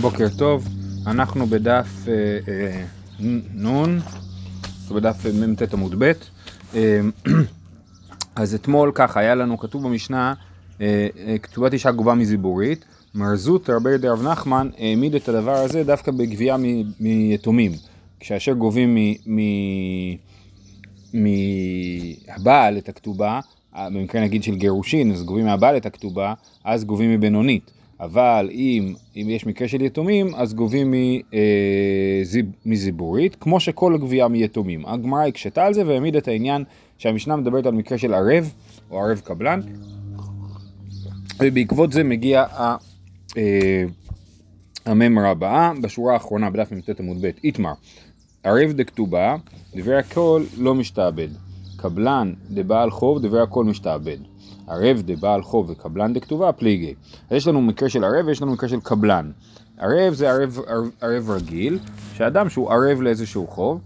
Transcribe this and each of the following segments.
בוקר טוב, אנחנו בדף אה, אה, נ', בדף מ"ט עמוד ב'. אה, אז אתמול ככה, היה לנו כתוב במשנה, אה, אה, כתובת אישה גובה מזיבורית, מרזות רבי די רב נחמן העמיד את הדבר הזה דווקא בגבייה מיתומים. כאשר גובים מהבעל את הכתובה, אה, במקרה נגיד של גירושין, אז גובים מהבעל את הכתובה, אז גובים מבינונית. אבל אם, אם יש מקרה של יתומים, אז גובים מזיב, מזיבורית, כמו שכל גבייה מיתומים. הגמרא הקשתה על זה והעמיד את העניין שהמשנה מדברת על מקרה של ערב, או ערב קבלן, ובעקבות זה מגיע ה... אה, הממרה הבאה, בשורה האחרונה בדף מ"ט עמוד ב', איתמר, ערב דכתובה, דברי הכל לא משתעבד. קבלן דבעל חוב, דברי הכל משתעבד. ערב דבעל חוב וקבלן דכתובה, פליגי. אז יש לנו מקרה של ערב ויש לנו מקרה של קבלן. ערב זה ערב, ערב, ערב רגיל, שאדם שהוא ערב לאיזשהו חוב,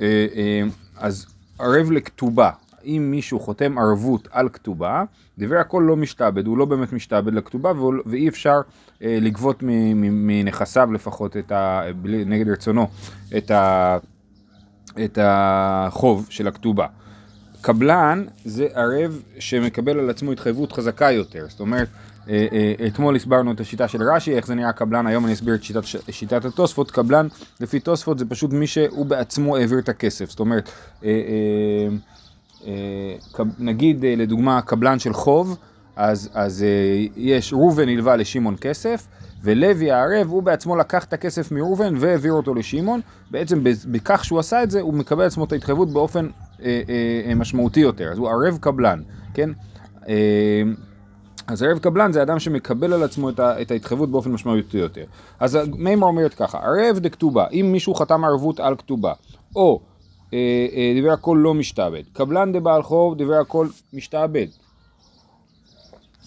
אה, אה, אז ערב לכתובה. אם מישהו חותם ערבות על כתובה, דברי הכל לא משתעבד, הוא לא באמת משתעבד לכתובה והוא- ואי אפשר אה, לגבות מנכסיו לפחות את ה... נגד רצונו את, ה, את החוב של הכתובה. קבלן זה ערב שמקבל על עצמו התחייבות חזקה יותר, זאת אומרת, אה, אה, אתמול הסברנו את השיטה של רש"י, איך זה נראה קבלן, היום אני אסביר את שיטת, שיטת התוספות, קבלן לפי תוספות זה פשוט מי שהוא בעצמו העביר את הכסף, זאת אומרת, אה, נגיד לדוגמה קבלן של חוב, אז, אז יש ראובן הלווה לשמעון כסף, ולוי הערב הוא בעצמו לקח את הכסף מראובן והעביר אותו לשמעון, בעצם בכ- בכך שהוא עשה את זה הוא מקבל לעצמו את ההתחייבות באופן משמעותי יותר, אז הוא ערב קבלן, כן? אה, אז ערב קבלן זה אדם שמקבל על עצמו את, ה, את ההתחייבות באופן משמעותי יותר. אז מימר אומרת ככה, ערב דכתובה, אם מישהו חתם ערבות על כתובה, או אה, אה, דברי הכל לא משתעבד, קבלן דבעל חוב, דברי הכל משתעבד.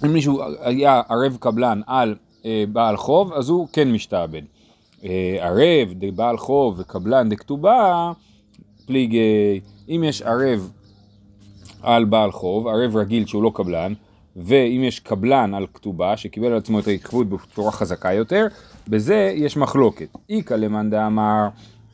אם מישהו היה ערב קבלן על אה, בעל חוב, אז הוא כן משתעבד. אה, ערב דבעל חוב וקבלן דכתובה, פליגי, אם יש ערב על בעל חוב, ערב רגיל שהוא לא קבלן, ואם יש קבלן על כתובה שקיבל על עצמו את ההתחייבות בצורה חזקה יותר, בזה יש מחלוקת. איכא למאן דאמר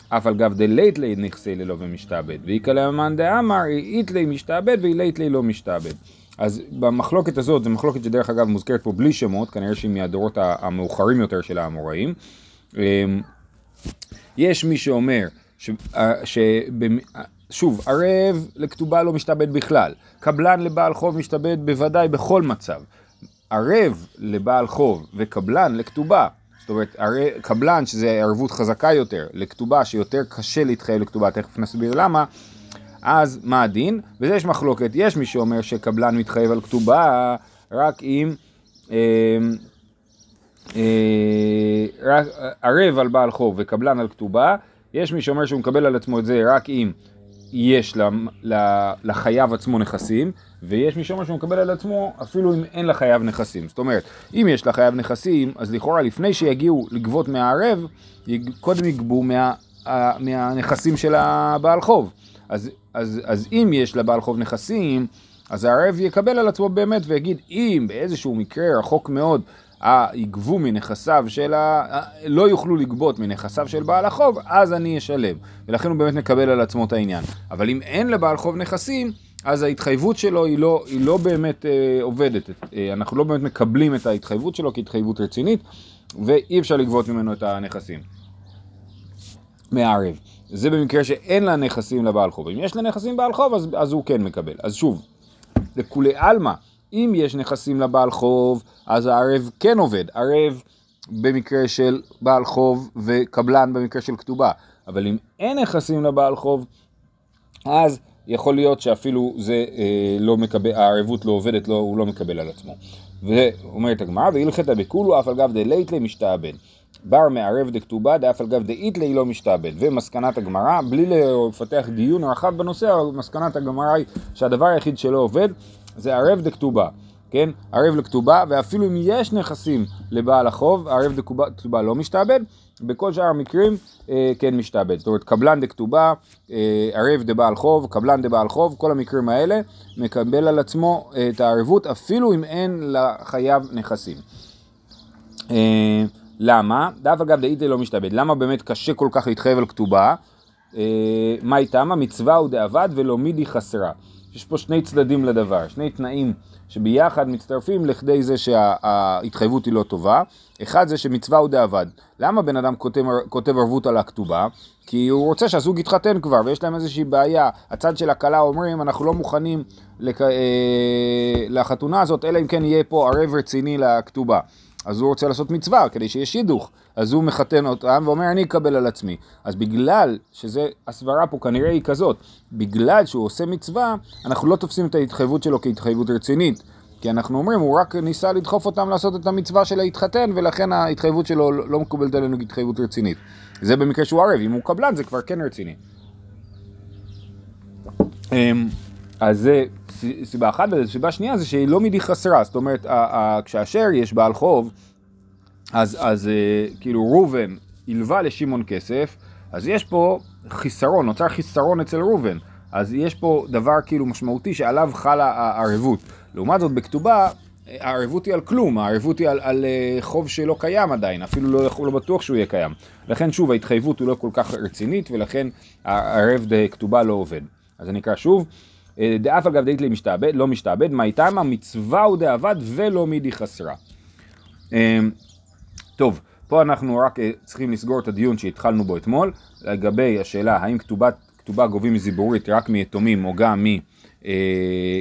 אף על גב דלית לי נכסי ללא ומשתעבד, ואיכא למאן דאמר אית לי משתעבד ואילית לי לא משתעבד. אז במחלוקת הזאת, זו מחלוקת שדרך אגב מוזכרת פה בלי שמות, כנראה שהיא מהדורות המאוחרים יותר של האמוראים. אמ, יש מי שאומר, ש, אה, אה, שוב, ערב לכתובה לא משתעבד בכלל, קבלן לבעל חוב משתעבד בוודאי בכל מצב. ערב לבעל חוב וקבלן לכתובה, זאת אומרת, ערב, קבלן שזה ערבות חזקה יותר, לכתובה שיותר קשה להתחייב לכתובה, תכף נסביר למה, אז מה הדין? וזה יש מחלוקת, יש מי שאומר שקבלן מתחייב על כתובה רק אם... אה, אה, ערב על בעל חוב וקבלן על כתובה, יש מי שאומר שהוא מקבל על עצמו את זה רק אם יש לחייב עצמו נכסים, ויש מי שאומר שהוא מקבל על עצמו אפילו אם אין לחייב נכסים. זאת אומרת, אם יש לחייב נכסים, אז לכאורה לפני שיגיעו לגבות מהערב, קודם יגבו מה, מהנכסים של הבעל חוב. אז, אז, אז אם יש לבעל חוב נכסים, אז הערב יקבל על עצמו באמת ויגיד, אם באיזשהו מקרה רחוק מאוד יגבו מנכסיו של ה... אה, לא יוכלו לגבות מנכסיו של בעל החוב, אז אני אשלם. ולכן הוא באמת מקבל על עצמו את העניין. אבל אם אין לבעל חוב נכסים, אז ההתחייבות שלו היא לא, היא לא באמת אה, עובדת. אה, אנחנו לא באמת מקבלים את ההתחייבות שלו כהתחייבות רצינית, ואי אפשר לגבות ממנו את הנכסים. מהערב. זה במקרה שאין לה נכסים לבעל חוב. אם יש לה נכסים בעל חוב, אז, אז הוא כן מקבל. אז שוב, לכולי עלמא, אם יש נכסים לבעל חוב, אז הערב כן עובד. ערב במקרה של בעל חוב וקבלן במקרה של כתובה. אבל אם אין נכסים לבעל חוב, אז יכול להיות שאפילו זה אה, לא מקבל, הערבות לא עובדת, לא, הוא לא מקבל על עצמו. ואומרת הגמרא, והלכתא בכולהו אף על גב דלית ליה משתעבד. בר מערב דכתובה דאף על גב דאית ליה לא משתעבד. ומסקנת הגמרא, בלי לפתח דיון רחב בנושא, מסקנת הגמרא היא שהדבר היחיד שלא עובד זה ערב דכתובה. כן? ערב לכתובה, ואפילו אם יש נכסים לבעל החוב, ערב דכתובה לא משתעבד, בכל שאר המקרים אה, כן משתעבד. זאת אומרת, קבלן דכתובה, אה, ערב דבעל חוב, קבלן דבעל חוב, כל המקרים האלה, מקבל על עצמו את הערבות, אפילו אם אין לחייב נכסים. אה, למה? דף אגב דאיתי לא משתעבד. למה באמת קשה כל כך להתחייב על כתובה? אה, מה איתם? המצווה הוא דאבד ולא מידי חסרה. יש פה שני צדדים לדבר, שני תנאים שביחד מצטרפים לכדי זה שההתחייבות היא לא טובה. אחד זה שמצווה הוא דאבד. למה בן אדם כותב, כותב ערבות על הכתובה? כי הוא רוצה שהזוג יתחתן כבר, ויש להם איזושהי בעיה. הצד של הכלה אומרים, אנחנו לא מוכנים לק... אה, לחתונה הזאת, אלא אם כן יהיה פה ערב רציני לכתובה. אז הוא רוצה לעשות מצווה כדי שיהיה שידוך, אז הוא מחתן אותם ואומר אני אקבל על עצמי. אז בגלל שזה, הסברה פה כנראה היא כזאת, בגלל שהוא עושה מצווה, אנחנו לא תופסים את ההתחייבות שלו כהתחייבות רצינית. כי אנחנו אומרים, הוא רק ניסה לדחוף אותם לעשות את המצווה של להתחתן, ולכן ההתחייבות שלו לא מקובלת עלינו כהתחייבות רצינית. זה במקרה שהוא ערב, אם הוא קבלן זה כבר כן רציני. אמ, אז זה סיבה אחת, וסיבה שנייה זה שהיא לא מידי חסרה, זאת אומרת, כשאשר יש בעל חוב, אז, אז אה, כאילו ראובן הלווה לשמעון כסף, אז יש פה חיסרון, נוצר חיסרון אצל ראובן, אז יש פה דבר כאילו משמעותי שעליו חלה הערבות. לעומת זאת בכתובה, הערבות היא על כלום, הערבות היא על, על אה, חוב שלא קיים עדיין, אפילו לא, לא בטוח שהוא יהיה קיים. לכן שוב, ההתחייבות היא לא כל כך רצינית, ולכן הערב כתובה לא עובד. אז אני אקרא שוב. אה, דאף אגב דאית לי משתעבד, לא משתעבד, מה איתם המצווה הוא דאבד ולא מידי חסרה. אה, טוב, פה אנחנו רק אה, צריכים לסגור את הדיון שהתחלנו בו אתמול, לגבי השאלה האם כתובה, כתובה גובים מזיבורית רק מיתומים או גם מ...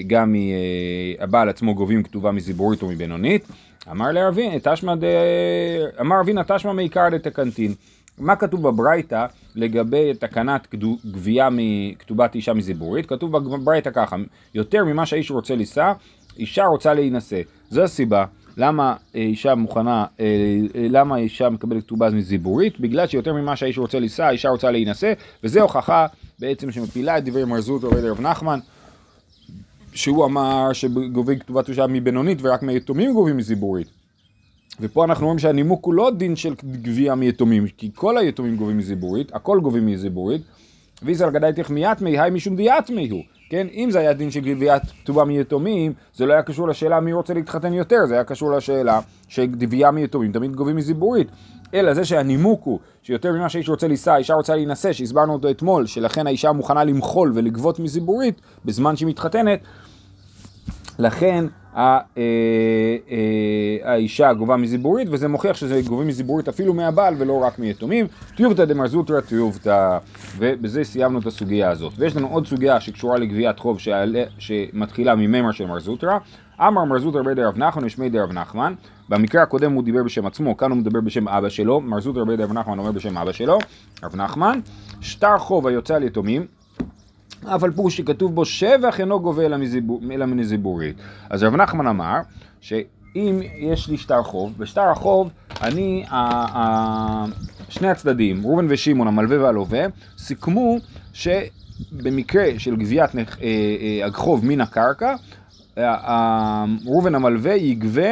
גם מהבעל עצמו גובים כתובה מזיבורית או מבינונית. אמר לארבין, אמר אבינה תשמע מעיקר דתקנטין. מה כתוב בברייתא לגבי תקנת גבייה מכתובת אישה מזיבורית? כתוב בברייתא ככה, יותר ממה שהאיש רוצה לישא, אישה רוצה להינשא. זו הסיבה למה אישה מוכנה, אה, אה, למה אישה מקבלת כתובה מזיבורית? בגלל שיותר ממה שהאיש רוצה לישא, אישה רוצה להינשא, וזו הוכחה בעצם שמפילה את דברי מרזות עובד רב נחמן, שהוא אמר שגובים כתובת אישה מבינונית ורק מיתומים גובים מזיבורית. ופה אנחנו רואים שהנימוק הוא לא דין של גבייה מיתומים, כי כל היתומים גובים מזיבורית, הכל גובים מזיבורית, ויזל גדאי תחמיית מי, היי משום דיית מי הוא, כן? אם זה היה דין של גביית כתובה מיתומים, זה לא היה קשור לשאלה מי רוצה להתחתן יותר, זה היה קשור לשאלה שגבייה מיתומים תמיד גובים מזיבורית. אלא זה שהנימוק הוא שיותר ממה שהאיש רוצה לישא, האישה רוצה להינשא, שהסברנו אותו אתמול, שלכן האישה מוכנה למחול ולגבות מזיבורית בזמן שהיא מתחתנת, לכן אה, אה, האישה גובה מזיבורית, וזה מוכיח שזה גובים מזיבורית אפילו מהבעל ולא רק מיתומים. טיובתא דמרזוטרא טיובתא, ובזה סיימנו את הסוגיה הזאת. ויש לנו עוד סוגיה שקשורה לגביית חוב שעלה, שמתחילה מממר של מרזוטרא. אמר מרזוטרא בי דרב נחמן ושמי דרב נחמן. במקרה הקודם הוא דיבר בשם עצמו, כאן הוא מדבר בשם אבא שלו. מרזוטרא בי דרב נחמן אומר בשם אבא שלו, רב נחמן. שטר חוב היוצא על יתומים. אף על פי שכתוב בו שבח אינו גובה אלא מנזיבורית. אז רב נחמן אמר שאם יש לי שטר חוב, בשטר החוב אני, ה, ה, שני הצדדים, ראובן ושמעון, המלווה והלווה, סיכמו שבמקרה של גביית אה, אה, החוב מן הקרקע, ראובן המלווה יגבה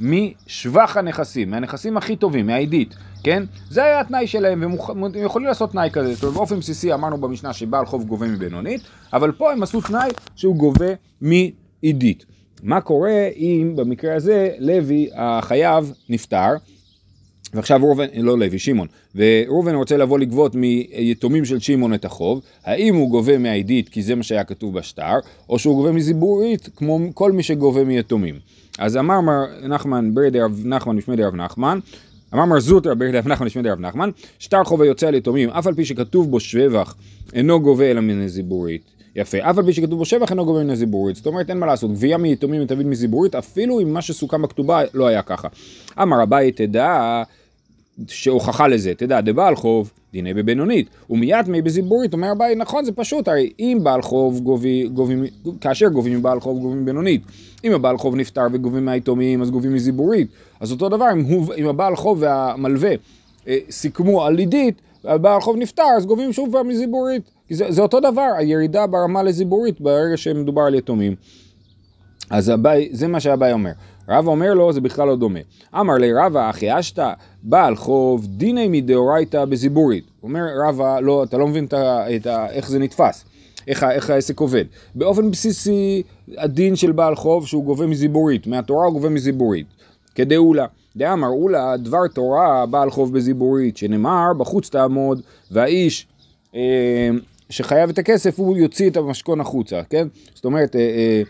משבח הנכסים, מהנכסים הכי טובים, מהעידית. כן? זה היה התנאי שלהם, והם יכולים לעשות תנאי כזה. זאת אומרת, באופן בסיסי אמרנו במשנה שבעל חוב גובה מבינונית, אבל פה הם עשו תנאי שהוא גובה מעידית. מה קורה אם במקרה הזה לוי החייב נפטר, ועכשיו ראובן, לא לוי, שמעון, וראובן רוצה לבוא לגבות מיתומים של שמעון את החוב, האם הוא גובה מהעידית כי זה מה שהיה כתוב בשטר, או שהוא גובה מזיבורית כמו כל מי שגובה מיתומים. אז אמר מר נחמן ברי דרב נחמן ושמי דרב נחמן, אמר מר זוטר ברב נחמן לשמי דרב נחמן, שטר חוב היוצא על יתומים, אף על פי שכתוב בו שבח, אינו גובה אלא מן הזיבורית. יפה, אף על פי שכתוב בו שבח אינו גובה מן הזיבורית, זאת אומרת אין מה לעשות, גבייה מיתומים ותמיד מזיבורית, אפילו אם מה שסוכם בכתובה לא היה ככה. אמר אביי תדע שהוכחה לזה, תדע, דבעל חוב, דיני בבינונית, ומיד מי בזיבורית, אומר אביי, נכון, זה פשוט, הרי אם בעל חוב גובי, גובים, כאשר גובים מבעל חוב גובים בינונית, אם הבעל חוב נפטר וגובים מהיתומים, אז גובים מזיבורית, אז אותו דבר, אם, הוא, אם הבעל חוב והמלווה אה, סיכמו על לידית, הבעל חוב נפטר, אז גובים שוב פעם מזיבורית. זה, זה אותו דבר, הירידה ברמה לזיבורית ברגע שמדובר על יתומים. אז הבא, זה מה שהבאי אומר. רבא אומר לו, זה בכלל לא דומה. אמר לי רבא, אחי אשתא, בעל חוב, דיני מדאורייתא בזיבורית. אומר רבא, לא, אתה לא מבין את ה, את ה, איך זה נתפס, איך, איך העסק עובד. באופן בסיסי, הדין של בעל חוב שהוא גובה מזיבורית, מהתורה הוא גובה מזיבורית. כדאולה. דאמר לה דבר תורה בעל חוב בזיבורית, שנאמר בחוץ תעמוד והאיש אה, שחייב את הכסף הוא יוציא את המשכון החוצה, כן? זאת אומרת, אה, אה,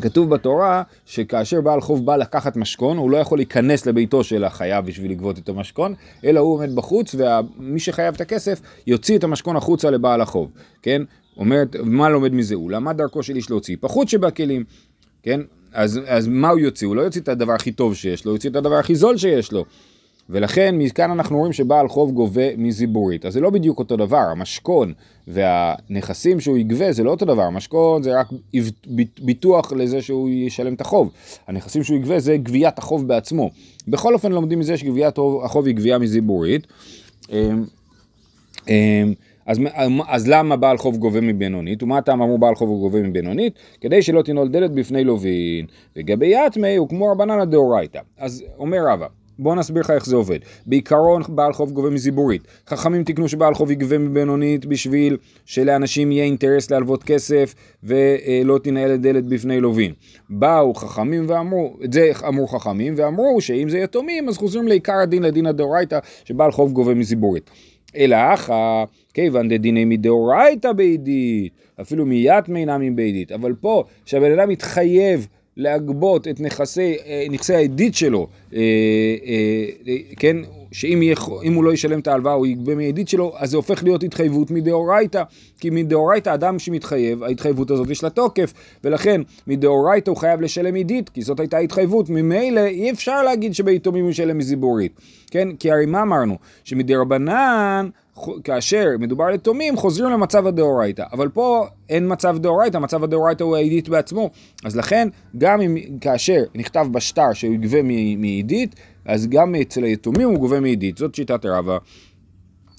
כתוב בתורה שכאשר בעל חוב בא לקחת משכון, הוא לא יכול להיכנס לביתו של החייב בשביל לגבות את המשכון, אלא הוא עומד בחוץ, ומי שחייב את הכסף יוציא את המשכון החוצה לבעל החוב, כן? אומרת, מה לומד מזה הוא? למה דרכו של איש להוציא? פחות שבכלים, כן? אז, אז מה הוא יוציא? הוא לא יוציא את הדבר הכי טוב שיש לו, הוא יוציא את הדבר הכי זול שיש לו. ולכן מכאן אנחנו רואים שבעל חוב גובה מזיבורית. אז זה לא בדיוק אותו דבר, המשכון והנכסים שהוא יגבה זה לא אותו דבר, המשכון זה רק ביטוח לזה שהוא ישלם את החוב. הנכסים שהוא יגבה זה גביית החוב בעצמו. בכל אופן לומדים מזה שגביית החוב היא גבייה מזיבורית. אמ, אמ, אז, אז למה בעל חוב גובה מבינונית? ומה הטעם אמרו בעל חוב גובה מבינונית? כדי שלא תנעול דלת בפני לווין. וגבי יתמי הוא כמו רבנן הדאורייתא. אז אומר רבא, בוא נסביר לך איך זה עובד. בעיקרון בעל חוב גובה מזיבורית. חכמים תקנו שבעל חוב יגבה מבינונית בשביל שלאנשים יהיה אינטרס להלוות כסף ולא תנהל את דלת בפני לווין. באו חכמים ואמרו, את זה אמרו חכמים ואמרו שאם זה יתומים אז חוזרים לעיקר הדין לדין הדאורייתא שבעל חוב גובה מזיבורית. אלא אחא כיוון דדיני מדאורייתא בעידית, אפילו מיית מינם בעידית, אבל פה שהבן אדם מתחייב להגבות את נכסי, אה, נכסי העדית שלו, אה, אה, כן, שאם יהיה, הוא לא ישלם את ההלוואה הוא יגבה מעדית שלו, אז זה הופך להיות התחייבות מדאורייתא, כי מדאורייתא אדם שמתחייב, ההתחייבות הזאת יש לה תוקף, ולכן מדאורייתא הוא חייב לשלם עדית, כי זאת הייתה התחייבות, ממילא אי אפשר להגיד שביתומים הוא ישלם מזיבורית, כן, כי הרי מה אמרנו? שמדרבנן כאשר מדובר על יתומים, חוזרים למצב הדאורייתא. אבל פה אין מצב דאורייתא, מצב הדאורייתא הוא העידית בעצמו. אז לכן, גם אם כאשר נכתב בשטר שהוא יגבה מעידית, אז גם אצל היתומים הוא גובה מעידית. זאת שיטת רבא.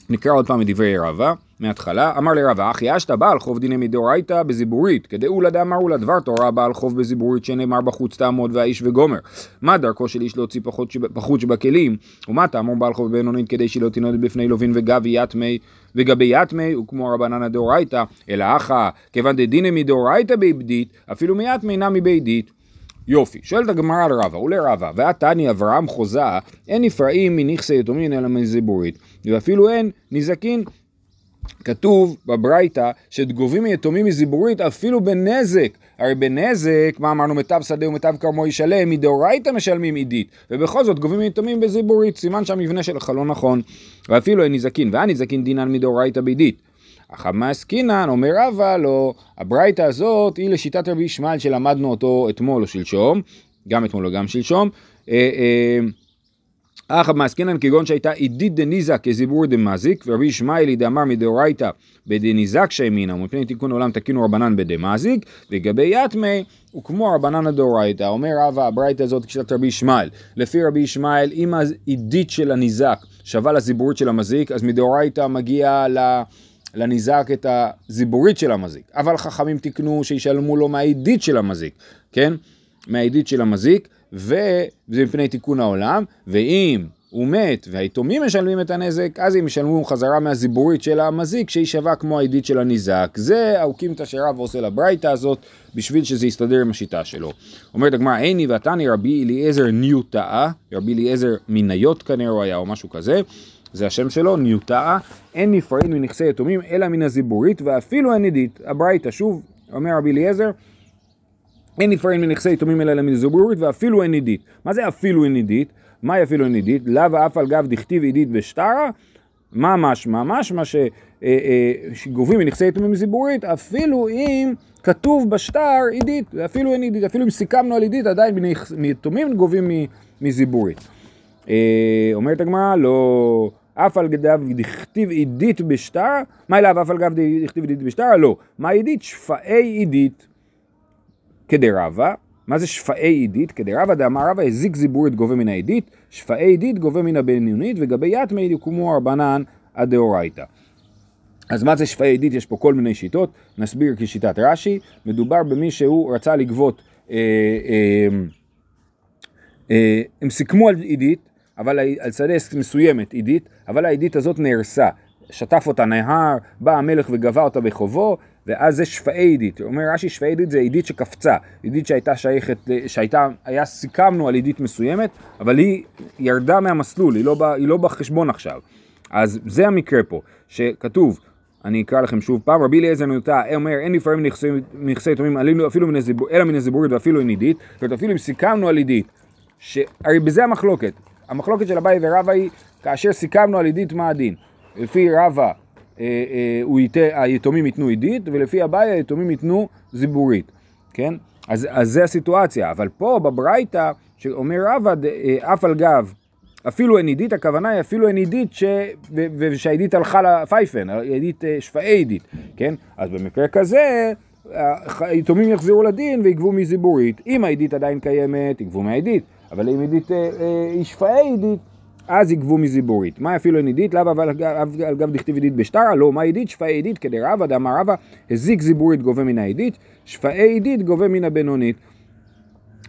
נקרא עוד פעם מדברי רבא. מההתחלה, אמר לרבה, אחי אשתא בעל חוב דיני מדאורייתא בזיבורית, כדאולה דאמרו לה דבר תורה בעל חוב בזיבורית שנאמר בחוץ תעמוד והאיש וגומר. מה דרכו של איש להוציא פחות, שב, פחות שבכלים, ומה תאמור בעל חוב בינונית כדי שלא תנוד בפני לווין וגבי יתמי וגבי יתמי הוא כמו רבנן הדאורייתא, אלא אחא כיוון דדינא מדאורייתא ביבדית, אפילו מיתמי נמי בידית. יופי, שואלת הגמרא על רבא, ולרבא, ועתני אברהם חוזה, אין נפרעים מנכסי יתומין אלא מזיבורית, ואפילו אין נזקין כתוב בברייתא שגובים מיתומים מזיבורית אפילו בנזק. הרי בנזק, מה אמרנו, מיטב שדה ומיטב כרמו ישלם, מדאורייתא משלמים עידית. ובכל זאת גובים מיתומים בזיבורית, סימן שהמבנה שלך לא נכון. ואפילו אין נזקין, והנזקין דינן מדאורייתא בעידית. אך המעסקינן אומר רבא לא, הברייתא הזאת היא לשיטת רבי ישמעאל שלמדנו אותו אתמול או שלשום, גם אתמול וגם שלשום. אה, אה, אחא מעסקינן כגון שהייתה עידית דניזק כזיבור דמזיק, ורבי ישמעאלי דאמר מדאורייתא בדניזק שהאמינה, ומפני תיקון עולם תקינו רבנן בדמזיק, לגבי יתמי הוא כמו רבנן הדאורייתא, אומר רבא הברייתא הזאת כשיטת רבי ישמעאל, לפי רבי ישמעאל אם העידית של הניזק שווה לזיבורית של המזיק, אז מדאורייתא מגיע ל... לניזק את הזיבורית של המזיק, אבל חכמים תיקנו שישלמו לו מהעידית של המזיק, כן? מהעידית של המזיק, וזה מפני תיקון העולם, ואם הוא מת והיתומים משלמים את הנזק, אז הם ישלמו חזרה מהזיבורית של המזיק שהיא שווה כמו העדית של הניזק. זה האוקימתא שרב עושה לברייתא הזאת בשביל שזה יסתדר עם השיטה שלו. אומרת הגמרא, איני ועתני רבי אליעזר ניוטאה, רבי אליעזר מניות כנראה הוא היה או משהו כזה. זה השם שלו, ניוטאה, אין נפרעים מנכסי יתומים אלא מן הזיבורית ואפילו אין עדית. הברייתא, שוב, אומר רבי אליעזר, אין נפרעים מנכסי יתומים אלא מזיבורית ואפילו אין עדית. מה זה אפילו אין עדית? מהי אפילו אין עדית? לאו אף על גב דכתיב עדית בשטרה? מה משמע? משמע אה, אה, שגובים מנכסי יתומים מזיבורית אפילו אם כתוב בשטר עדית, ואפילו אין עדית, אפילו אם סיכמנו על עדית עדיין מיתומים גובים מזיבורית. אה, אומרת הגמרא, לא, אף על גב דכתיב עדית בשטר, מה אליו אף על גב דכתיב עדית בשטר? לא. מה עדית? שפאי עדית כדרבה. מה זה שפאי עדית? כדרבה דאמר רבא הזיק זיבורית גובה מן העדית, שפאי עדית גובה מן הבינונית, וגבי יתמי יקומו רבנן הדאורייתא. אז מה זה שפאי עדית? יש פה כל מיני שיטות, נסביר כשיטת רש"י, מדובר במי שהוא רצה לגבות, אה, אה, אה, הם סיכמו על עדית, אבל על שדה מסוימת עידית, אבל העידית הזאת נהרסה. שטף אותה נהר, בא המלך וגבה אותה בחובו, ואז זה שפעי עידית, אומר רש"י שפעי עידית זה עידית שקפצה, עידית שהייתה שייכת, שהייתה, היה סיכמנו על עידית מסוימת, אבל היא ירדה מהמסלול, היא לא, ב, היא לא בחשבון עכשיו. אז זה המקרה פה, שכתוב, אני אקרא לכם שוב פעם, רבי אליעזר נוטה, אומר, אין לפעמים נכסי יתומים, אלא מן הזיבורית ואפילו אין עידית, זאת אומרת אפילו אם סיכמנו על עידית, שהרי בזה המחלוקת, המחלוקת של אביי ורבא היא, כאשר סיכמנו על עידית מה הדין, לפי רבא אה, אה, ית... היתומים ייתנו עידית, ולפי אביי היתומים ייתנו זיבורית, כן? אז, אז זה הסיטואציה, אבל פה בברייתא, שאומר רבא, אה, אף על גב, אפילו אין עידית, הכוונה היא אפילו אין עידית ש... ושהעידית הלכה לפייפן, עידית שפעי עידית, כן? אז במקרה כזה, היתומים יחזרו לדין ויגבו מזיבורית. אם העידית עדיין קיימת, יגבו מהעידית, אבל אם עידית היא שפעי עידית, אז יגבו מזיבורית. מה אפילו אין עידית? לאו אבל על גב דכתיב עידית בשטרה? לא, מה עידית? שפעי עידית כדי רבא דאמר רבא, הזיק זיבורית גובה מן העידית, שפעי עידית גובה מן הבינונית.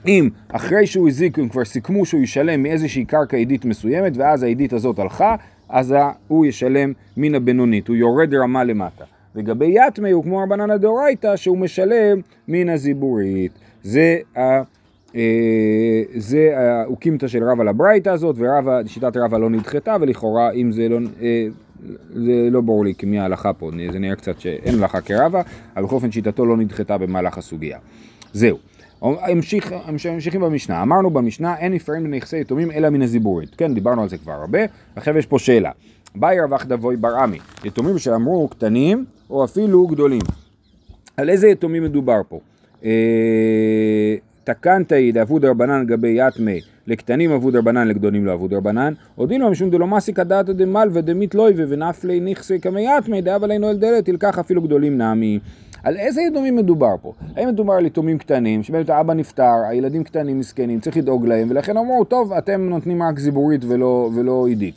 אם אחרי שהוא הזיק הם כבר סיכמו שהוא ישלם מאיזושהי קרקע עידית מסוימת ואז העידית הזאת הלכה, אז הוא ישלם מן הבינונית, הוא יורד רמה למטה. לגבי יתמי הוא כמו רבנן דאורייתא שהוא משלם מן הזיבורית. זה ה... אה, זה האוקימתא של רבא לברייתא הזאת, ושיטת רבא לא נדחתה, ולכאורה אם זה לא, אה, זה לא ברור לי כמי ההלכה פה, זה נראה קצת שאין הלכה כרבא, אבל בכל אופן שיטתו לא נדחתה במהלך הסוגיה. זהו. המשיך, ממשיכים במשנה, אמרנו במשנה אין נפרעים לנכסי יתומים אלא מן הזיבורית, כן דיברנו על זה כבר הרבה, עכשיו יש פה שאלה, באי רווח דבוי בר עמי, יתומים שאמרו קטנים או אפילו גדולים, על איזה יתומים מדובר פה? אה, תקנתאי דאבוד רבנן לגבי יתמי, לקטנים אבוד רבנן, לגדולים לא אבוד רבנן, הודינו משום דלא מסיקא דתא דמלווה דמית לויבה ונפלי נכסי כמי יתמי דאב עלינו אל דלת תלקח אפילו גדולים נעמי. על איזה יתומים מדובר פה? האם מדובר על יתומים קטנים, שבאמת האבא נפטר, הילדים קטנים מסכנים, צריך לדאוג להם, ולכן אמרו, טוב, אתם נותנים רק זיבורית ולא, ולא עידית.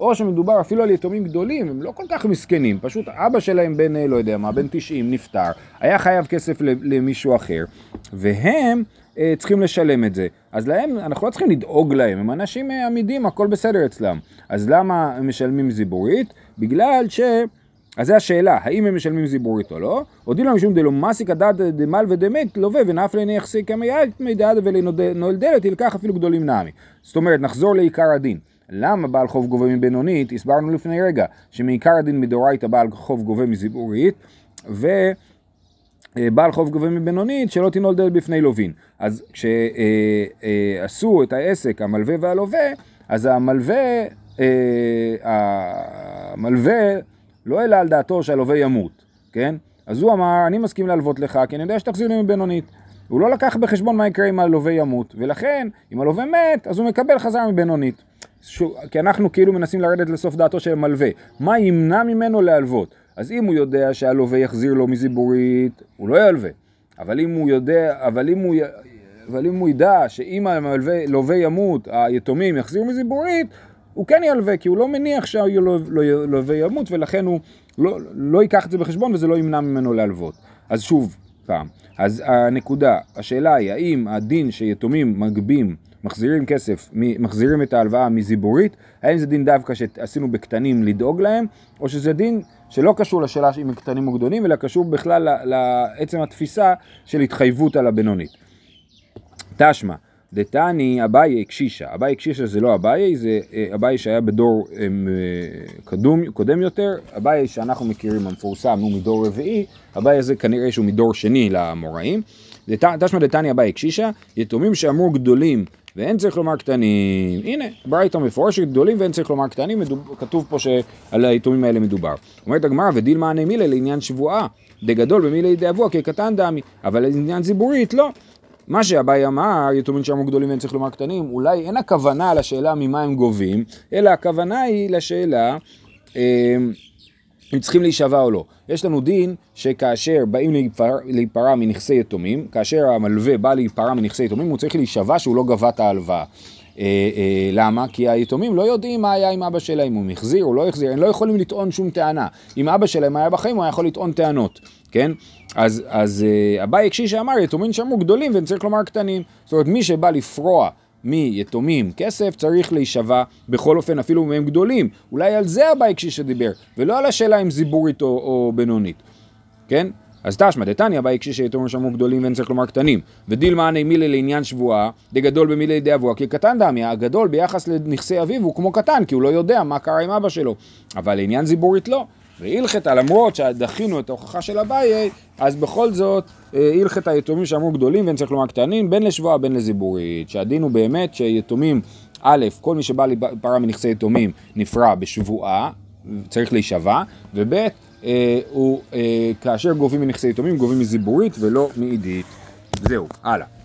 או שמדובר אפילו על יתומים גדולים, הם לא כל כך מסכנים, פשוט אבא שלהם בן, לא יודע מה, בן 90 נפטר, היה חייב כסף למישהו אחר, והם אה, צריכים לשלם את זה. אז להם, אנחנו לא צריכים לדאוג להם, הם אנשים אה, עמידים, הכל בסדר אצלם. אז למה הם משלמים זיבורית? בגלל ש... אז זו השאלה, האם הם משלמים זיבורית או לא? הודיעו משום דלא מסיק הדד דמל ודמת לווה יחסי כמייד מידד ולנועל דלת ילקח אפילו גדולים נעמי. זאת אומרת, נחזור לעיקר הדין. למה בעל חוב גובה מבינונית? הסברנו לפני רגע שמעיקר הדין מדאורייתא בעל חוב גובה מזיבורית ו... אה, בעל חוב גובה מבינונית שלא תנעול דלת בפני לווין. אז כשעשו אה, אה, את העסק המלווה והלווה, אז המלווה, המלווה לא העלה על דעתו שהלווה ימות, כן? אז הוא אמר, אני מסכים להלוות לך, כי אני יודע שתחזיר לי מבינונית. הוא לא לקח בחשבון מה יקרה אם הלווה ימות, ולכן, אם הלווה מת, אז הוא מקבל חזרה מבינונית. כי אנחנו כאילו מנסים לרדת לסוף דעתו של מלווה. מה ימנע ממנו להלוות? אז אם הוא יודע שהלווה יחזיר לו מזיבורית, הוא לא ילווה. אבל אם הוא יודע, אבל אם הוא, אבל אם הוא ידע שאם הלווה ימות, היתומים יחזירו מזיבורית, הוא כן ילווה, כי הוא לא מניח שהלווה ימות, ולכן הוא לא, לא ייקח את זה בחשבון וזה לא ימנע ממנו להלוות. אז שוב, פעם. אז הנקודה, השאלה היא, האם הדין שיתומים מגבים מחזירים כסף, מחזירים את ההלוואה מזיבורית, האם זה דין דווקא שעשינו בקטנים לדאוג להם, או שזה דין שלא קשור לשאלה אם הם קטנים או גדולים, אלא קשור בכלל לעצם התפיסה של התחייבות על הבינונית. תשמע, דתני אביי קשישה, אביי קשישה זה לא אביי, זה אה, אביי שהיה בדור הם, אה, קדום, קודם יותר, אביי שאנחנו מכירים המפורסם הוא מדור רביעי, אביי הזה כנראה שהוא מדור שני לאמוראים. תשמע דתני אביי קשישה, יתומים שאמרו גדולים ואין צריך לומר קטנים. הנה, ברייתא מפורשת גדולים ואין צריך לומר קטנים, מדוב, כתוב פה שעל היתומים האלה מדובר. אומרת הגמרא, ודילמה מילה לעניין שבועה, דגדול במילי דאבוה כקטן דמי, אבל לעניין ציבורית לא. מה שאביי אמר, יתומים שאמרו גדולים ואין צריך לומר קטנים, אולי אין הכוונה לשאלה ממה הם גובים, אלא הכוונה היא לשאלה אה, אם צריכים להישבע או לא. יש לנו דין שכאשר באים להיפרע מנכסי יתומים, כאשר המלווה בא להיפרע מנכסי יתומים, הוא צריך להישבע שהוא לא גבה את ההלוואה. אה, אה, למה? כי היתומים לא יודעים מה היה עם אבא שלהם, הוא החזיר או לא החזיר, הם לא יכולים לטעון שום טענה. אם אבא שלהם היה בחיים, הוא היה יכול לטעון טענות, כן? אז, אז אה, אביי הקשיש שאמר, יתומים שאמרו גדולים ואני צריך לומר קטנים. זאת אומרת, מי שבא לפרוע מיתומים כסף צריך להישבע בכל אופן אפילו אם הם גדולים. אולי על זה הבא הקשיש שדיבר, ולא על השאלה אם זיבורית או, או בינונית, כן? אז תשמע דתניא באי כשיתומים שמעו גדולים ואין צריך לומר קטנים. ודילמה מילי לעניין שבועה, דגדול במילי די אבוה, כי קטן דמי, הגדול ביחס לנכסי אביו הוא כמו קטן, כי הוא לא יודע מה קרה עם אבא שלו. אבל לעניין זיבורית לא. והלכתה, למרות שדחינו את ההוכחה של אביי, אז בכל זאת אה, הלכתה יתומים שאמרו גדולים ואין צריך לומר קטנים, בין לשבועה בין לזיבורית. שהדין הוא באמת שיתומים, א', כל מי שבא לפרה מנכסי יתומים נפרע בשבועה, צריך להישבע, וב', אה, הוא, אה, כאשר גובים מנכסי יתומים, גובים מזיבורית ולא מעידית. זהו, הלאה.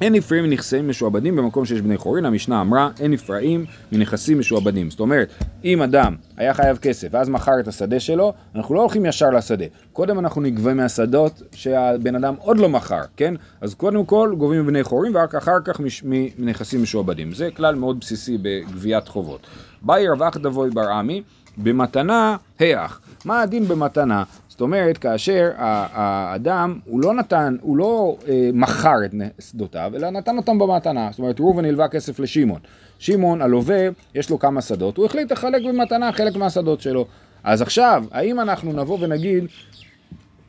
אין נפרעים מנכסים משועבדים במקום שיש בני חורין, המשנה אמרה, אין נפרעים מנכסים משועבדים. זאת אומרת, אם אדם היה חייב כסף ואז מכר את השדה שלו, אנחנו לא הולכים ישר לשדה. קודם אנחנו נגבה מהשדות שהבן אדם עוד לא מכר, כן? אז קודם כל גובים מבני חורין ורק אחר כך מש... מנכסים משועבדים. זה כלל מאוד בסיסי בגביית חובות. באי רווח דבוי בר עמי, במתנה היח. מה הדין במתנה? זאת אומרת, כאשר האדם, הוא לא נתן, הוא לא אה, מכר את שדותיו, אלא נתן אותם במתנה. זאת אומרת, ראובן הלווה כסף לשמעון. שמעון, הלווה, יש לו כמה שדות, הוא החליט לחלק במתנה חלק מהשדות שלו. אז עכשיו, האם אנחנו נבוא ונגיד,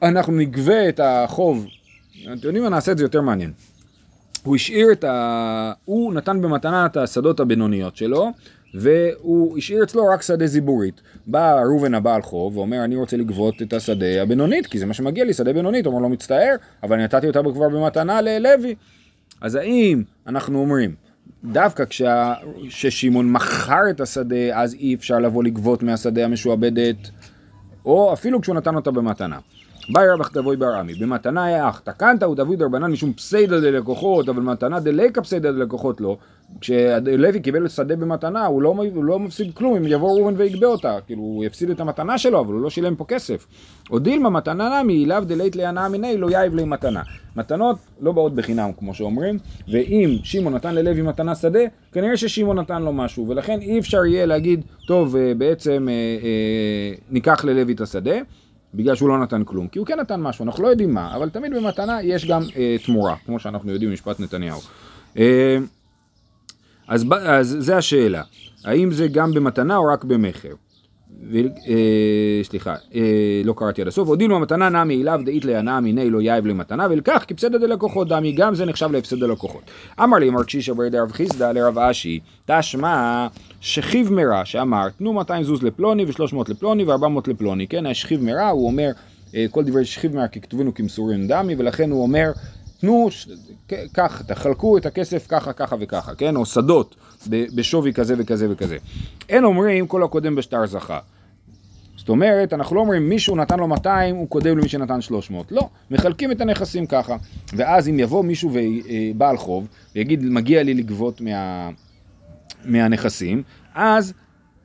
אנחנו נגבה את החוב, אתם יודעים מה, נעשה את זה יותר מעניין. הוא השאיר את ה... הוא נתן במתנה את השדות הבינוניות שלו, והוא השאיר אצלו רק שדה זיבורית. בא ראובן הבעל חוב ואומר אני רוצה לגבות את השדה הבינונית כי זה מה שמגיע לי, שדה בינונית, הוא אומר לא מצטער, אבל אני נתתי אותה כבר במתנה ללוי. אז האם אנחנו אומרים דווקא כששמעון מכר את השדה אז אי אפשר לבוא לגבות מהשדה המשועבדת או אפילו כשהוא נתן אותה במתנה. באי רבח בר עמי, במתנה אך תקנת הוא דוד רבנן משום פסיידא דלקוחות, אבל מתנה דליקה פסיידא דלקוחות לא. כשלוי קיבל שדה במתנה, הוא לא, הוא לא מפסיד כלום אם יבוא ראובן ויגבה אותה, כאילו הוא יפסיד את המתנה שלו, אבל הוא לא שילם פה כסף. או דילמה מתנה נמי, לאו דלית להנאה מיני, לא יאיב לי מתנה. מתנות לא באות בחינם, כמו שאומרים, ואם שמעון נתן ללוי מתנה שדה, כנראה ששמעון נתן לו משהו, ולכן אי אפשר יהיה להגיד, טוב, אה, בעצם אה, אה, ניקח ללוי את השדה. בגלל שהוא לא נתן כלום, כי הוא כן נתן משהו, אנחנו לא יודעים מה, אבל תמיד במתנה יש גם אה, תמורה, כמו שאנחנו יודעים במשפט נתניהו. אה, אז, אז זה השאלה, האם זה גם במתנה או רק במכר? ו, אה, סליחה, אה, לא קראתי עד הסוף, הודינו המתנה נמי אליו דאית להנאה מיני לא יאיב למתנה ולקח כפסד דלקוחות דמי, גם זה נחשב להפסד הלקוחות. אמר לי מר קשישא ברד רב חיסדא לרב אשי, תשמע שכיב מרע שאמר תנו 200 זוז לפלוני ו-300 לפלוני ו-400 לפלוני, כן, השכיב מרע הוא אומר אה, כל דברי שכיב מרע ככתובין וכמסורים דמי ולכן הוא אומר תנו, ככה, תחלקו את הכסף ככה, ככה וככה, כן? או שדות בשווי כזה וכזה וכזה. אין אומרים כל הקודם בשטר זכה. זאת אומרת, אנחנו לא אומרים מישהו נתן לו 200, הוא קודם למי שנתן 300. לא, מחלקים את הנכסים ככה. ואז אם יבוא מישהו ובעל חוב, ויגיד מגיע לי לגבות מה, מהנכסים, אז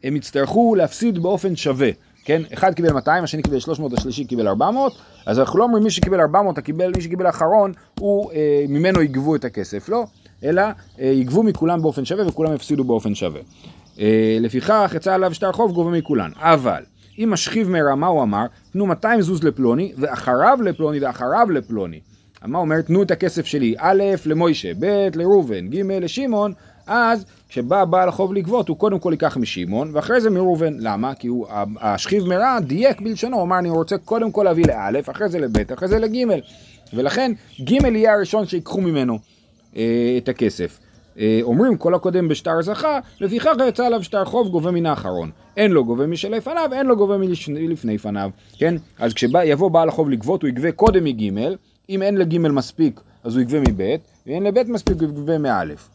הם יצטרכו להפסיד באופן שווה. כן? אחד קיבל 200, השני קיבל 300, השלישי קיבל 400, אז אנחנו לא אומרים מי שקיבל 400, הקיבל, מי שקיבל אחרון, הוא, אה, ממנו יגבו את הכסף, לא, אלא אה, יגבו מכולם באופן שווה וכולם יפסידו באופן שווה. אה, לפיכך יצא עליו שטר חוב גובה מכולן, אבל אם משכיב מרע, מה הוא אמר? תנו 200 זוז לפלוני, ואחריו לפלוני, ואחריו לפלוני. מה אומר? תנו את הכסף שלי, א', למוישה, ב', לראובן, ג', לשמעון, אז כשבא בעל החוב לגבות, הוא קודם כל ייקח משמעון, ואחרי זה מראובן. למה? כי הוא, השכיב מרע דייק בלשונו, הוא אמר, אני רוצה קודם כל להביא לאלף, אחרי זה לבית, אחרי זה לגימל. ולכן ג' יהיה הראשון שיקחו ממנו אה, את הכסף. אה, אומרים כל הקודם בשטר זכה, לפיכך יצא עליו שטר חוב גובה מן האחרון. אין לו גובה משלפניו, אין לו גובה מלפני פניו, כן? אז כשיבוא בעל החוב לגבות, הוא יגבה קודם מגימל, אם אין לגימל מספיק, אז הוא יגבה מבית, ואין לבית מספיק, הוא יגבה מאלף.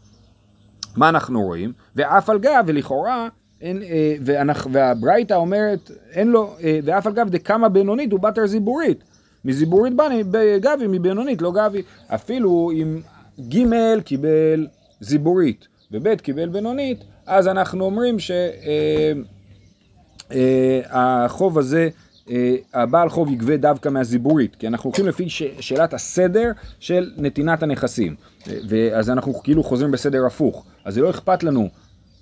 מה אנחנו רואים? ואף על גב, ולכאורה, אה, והברייתא אומרת, אין לו, אה, ואף על גב דקמה בינונית הוא בתר זיבורית. מזיבורית בני, גבי, מבינונית, לא גבי. אפילו אם ג' קיבל זיבורית וב' קיבל בינונית, אז אנחנו אומרים שהחוב אה, אה, הזה הבעל חוב יגבה דווקא מהזיבורית, כי אנחנו הולכים לפי ש- שאלת הסדר של נתינת הנכסים, ואז אנחנו כאילו חוזרים בסדר הפוך, אז זה לא אכפת לנו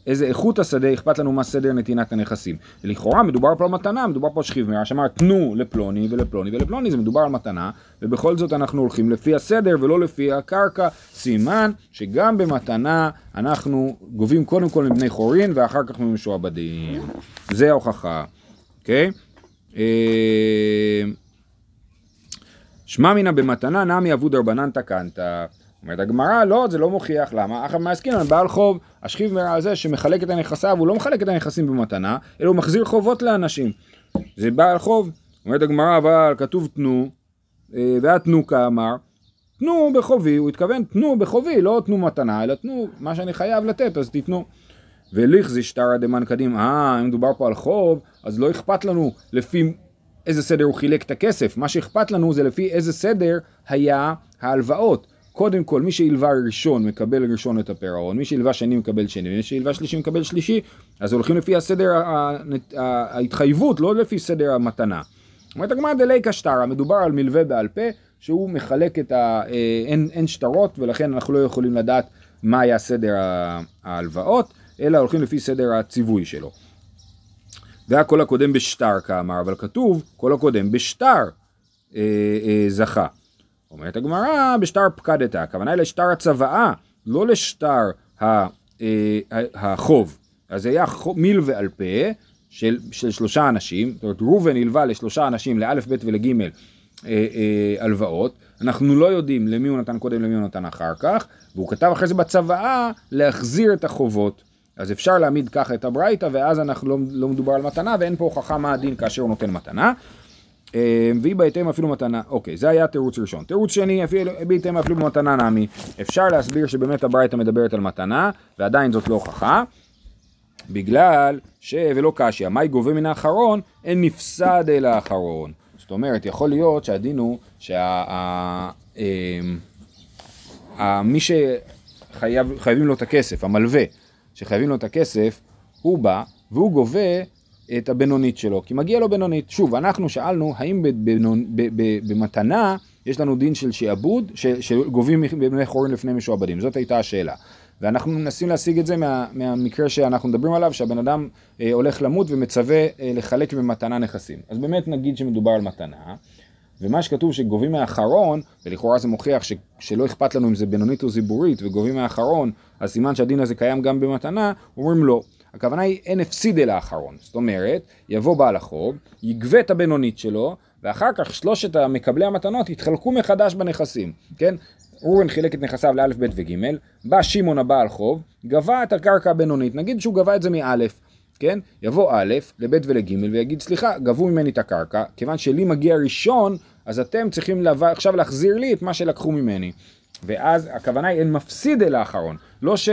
איזה איכות השדה, אכפת לנו מה סדר נתינת הנכסים. ולכאורה מדובר פה על מתנה, מדובר פה על שכיב מרע, שאמר תנו לפלוני ולפלוני ולפלוני, זה מדובר על מתנה, ובכל זאת אנחנו הולכים לפי הסדר ולא לפי הקרקע, סימן שגם במתנה אנחנו גובים קודם כל מבני חורין ואחר כך ממשועבדים. זה ההוכחה, אוקיי? Okay? אה, שמע מינא במתנה נמי אבו דרבנן תקנת. אומרת הגמרא, לא, זה לא מוכיח, למה? אחר מעסקינן בעל חוב, השכיב מרע הזה שמחלק את הנכסיו, הוא לא מחלק את הנכסים במתנה, אלא הוא מחזיר חובות לאנשים. זה בעל חוב. אומרת הגמרא, אבל כתוב תנו, אה, והתנו כאמר, תנו בחובי, הוא התכוון תנו בחובי, לא תנו מתנה, אלא תנו מה שאני חייב לתת, אז תיתנו. וליכזי שטרא דמן קדים, אה, אם מדובר פה על חוב, אז לא אכפת לנו לפי איזה סדר הוא חילק את הכסף, מה שאכפת לנו זה לפי איזה סדר היה ההלוואות. קודם כל, מי שהלווה ראשון מקבל ראשון את הפירעון, מי שהלווה שני מקבל שני, ומי שהלווה שלישי מקבל שלישי, אז הולכים לפי הסדר ההתחייבות, לא לפי סדר המתנה. אומרת הגמרא דליקה שטרה, מדובר על מלווה בעל פה, שהוא מחלק את ה... אה, אין, אין שטרות, ולכן אנחנו לא יכולים לדעת מה היה סדר ההלוואות, אלא הולכים לפי סדר הציווי שלו. והכל הקודם בשטר כאמר, אבל כתוב כל הקודם בשטר אה, אה, זכה. אומרת הגמרא בשטר פקדתה, הכוונה היא לשטר הצוואה, לא לשטר ה, אה, החוב. אז זה היה מיל ועל פה של, של שלושה אנשים, זאת אומרת ראובן הלווה לשלושה אנשים, לאלף, בית ולגימל, אה, אה, הלוואות, אנחנו לא יודעים למי הוא נתן קודם, למי הוא נתן אחר כך, והוא כתב אחרי זה בצוואה להחזיר את החובות. אז אפשר להעמיד ככה את הברייתא, ואז אנחנו לא, לא מדובר על מתנה, ואין פה הוכחה מה הדין כאשר הוא נותן מתנה. אה, והיא בהתאם אפילו מתנה, אוקיי, זה היה תירוץ ראשון. תירוץ שני, בהתאם אפילו מתנה נמי. אפשר להסביר שבאמת הברייתא מדברת על מתנה, ועדיין זאת לא הוכחה. בגלל ש... ולא קשיא, מאי גובה מן האחרון, אין נפסד אל האחרון. זאת אומרת, יכול להיות שהדין הוא שה... אה, מי שחייבים לו את הכסף, המלווה, שחייבים לו את הכסף, הוא בא והוא גובה את הבינונית שלו, כי מגיע לו בינונית. שוב, אנחנו שאלנו האם בבנון, במתנה יש לנו דין של שעבוד, שגובים בבני חורין לפני משועבדים, זאת הייתה השאלה. ואנחנו מנסים להשיג את זה מה, מהמקרה שאנחנו מדברים עליו, שהבן אדם אה, הולך למות ומצווה אה, לחלק במתנה נכסים. אז באמת נגיד שמדובר על מתנה, ומה שכתוב שגובים מהאחרון, ולכאורה זה מוכיח ש, שלא אכפת לנו אם זה בינונית או זיבורית, וגובים מהאחרון, אז סימן שהדין הזה קיים גם במתנה, אומרים לא. הכוונה היא אין הפסיד אל האחרון. זאת אומרת, יבוא בעל החוב, יגבה את הבינונית שלו, ואחר כך שלושת מקבלי המתנות יתחלקו מחדש בנכסים, כן? אורן חילק את נכסיו לאלף, בית וגימל, בא שמעון הבעל חוב, גבה את הקרקע הבינונית, נגיד שהוא גבה את זה מאלף, כן? יבוא א' לב' ולג' ויגיד סליחה, גבו ממני את הקרקע, כיוון שלי מגיע ראשון, אז אתם צריכים לבוא, עכשיו להחזיר לי את מה שלקחו ממני. ואז הכוונה היא אין מפסיד אל האחרון. לא, ש,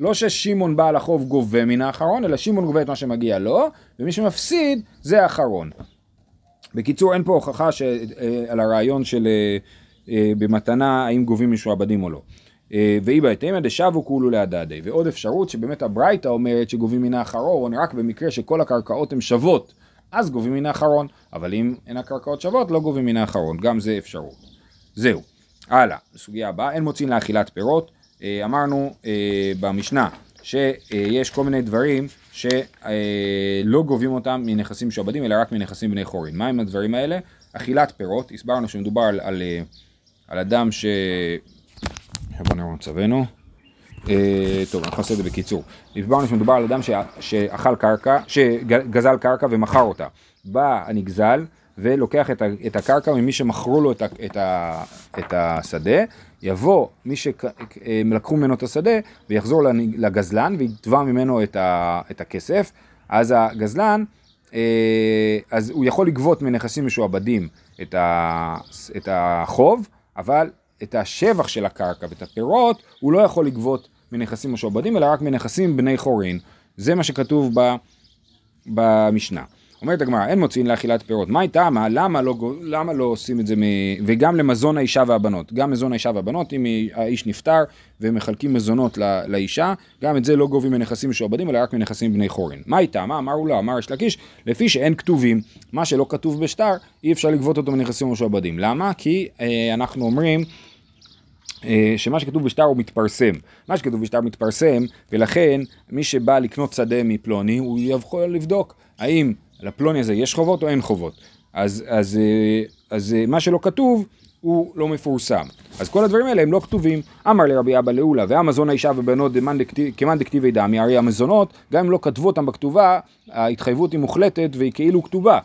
לא ששמעון בעל החוב גובה מן האחרון, אלא שמעון גובה את מה שמגיע לו, ומי שמפסיד זה האחרון. בקיצור, אין פה הוכחה ש, אה, על הרעיון של אה, אה, במתנה האם גובים משועבדים או לא. ואי בהתאמה דשבו כולו להדדי. ועוד אפשרות שבאמת הברייתא אומרת שגובים מן האחרון רק במקרה שכל הקרקעות הן שוות, אז גובים מן האחרון, אבל אם אין הקרקעות שוות לא גובים מן האחרון, גם זה אפשרות. זהו. הלאה, סוגיה הבאה, אין מוצאים לאכילת פירות. אה, אמרנו אה, במשנה שיש כל מיני דברים שלא גובים אותם מנכסים משועבדים אלא רק מנכסים בני חורין. מהם הדברים האלה? אכילת פירות, הסברנו שמדובר על, על, על אדם ש... בוא נראה מצבנו. טוב, אנחנו נעשה את זה בקיצור. הסברנו שמדובר על אדם שאכל קרקע, שגזל קרקע ומכר אותה. בא הנגזל ולוקח את, את הקרקע ממי שמכרו לו את, את, את השדה, יבוא מי שלקחו ממנו את השדה ויחזור לגזלן ויתבע ממנו את, ה, את הכסף, אז הגזלן, אה, אז הוא יכול לגבות מנכסים משועבדים את, ה, את החוב, אבל את השבח של הקרקע ואת הפירות הוא לא יכול לגבות מנכסים משועבדים אלא רק מנכסים בני חורין. זה מה שכתוב ב, במשנה. אומרת הגמרא, אין מוציאים לאכילת פירות. מה הייתה? מה? למה לא, למה לא עושים את זה? מ... וגם למזון האישה והבנות. גם מזון האישה והבנות, אם האיש נפטר ומחלקים מזונות לא, לאישה, גם את זה לא גובים מנכסים משועבדים, אלא רק מנכסים בני חורין. הייתה? מה אמרו לו? אמר יש לקיש, לפי שאין כתובים. מה שלא כתוב בשטר, אי אפשר לגבות אותו מנכסים משועבדים. למה? כי אה, אנחנו אומרים... אה, שמה שכתוב בשטר הוא מתפרסם. מה שכתוב בשטר מתפרסם, ולכן מי שבא לקנות שדה מפלוני, הוא יכול לבדוק האם לפלוני הזה יש חובות או אין חובות. אז, אז, אה, אז, אז מה שלא כתוב הוא לא מפורסם. אז כל הדברים האלה הם לא כתובים. אמר לרבי אבא לאולה, והמזון האישה ובנות כמאן דכתיבי דמי, הרי המזונות, גם אם לא כתבו אותם בכתובה, ההתחייבות היא מוחלטת והיא כאילו כתובה.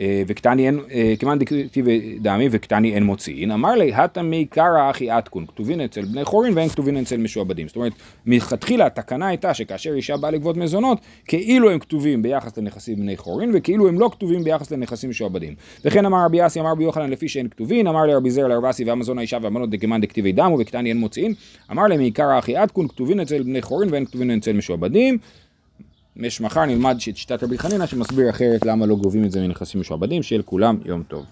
אה, וקטני אין, אה, כמאן דכתיב דמי וקטני אין מוציאין, אמר לי, הטה מי קרא אחי עתקון, כתובין אצל בני חורין ואין כתובין אצל משועבדים. זאת אומרת, מלכתחילה התקנה הייתה שכאשר אישה באה לגבות מזונות, כאילו הם כתובים ביחס לנכסים בני חורין, וכאילו הם לא כתובים ביחס לנכסים משועבדים. וכן אמר רבי אסי, אמר רבי יוחנן לפי שאין כתובין, אמר לרבי זר לרבסי והמזון האישה והמנות דכמאן דכתיבי דמו וקטני אין מוציאין, אמר להם מעיקר אחי עתקון, כתובין אצל בני חורין ואין כתובין אצל משועבדים. מחר נלמד את שיטת רבי חנינא שמסביר אחרת למה לא גובים את זה מנכסים משועבדים, שיהיה לכולם יום טוב.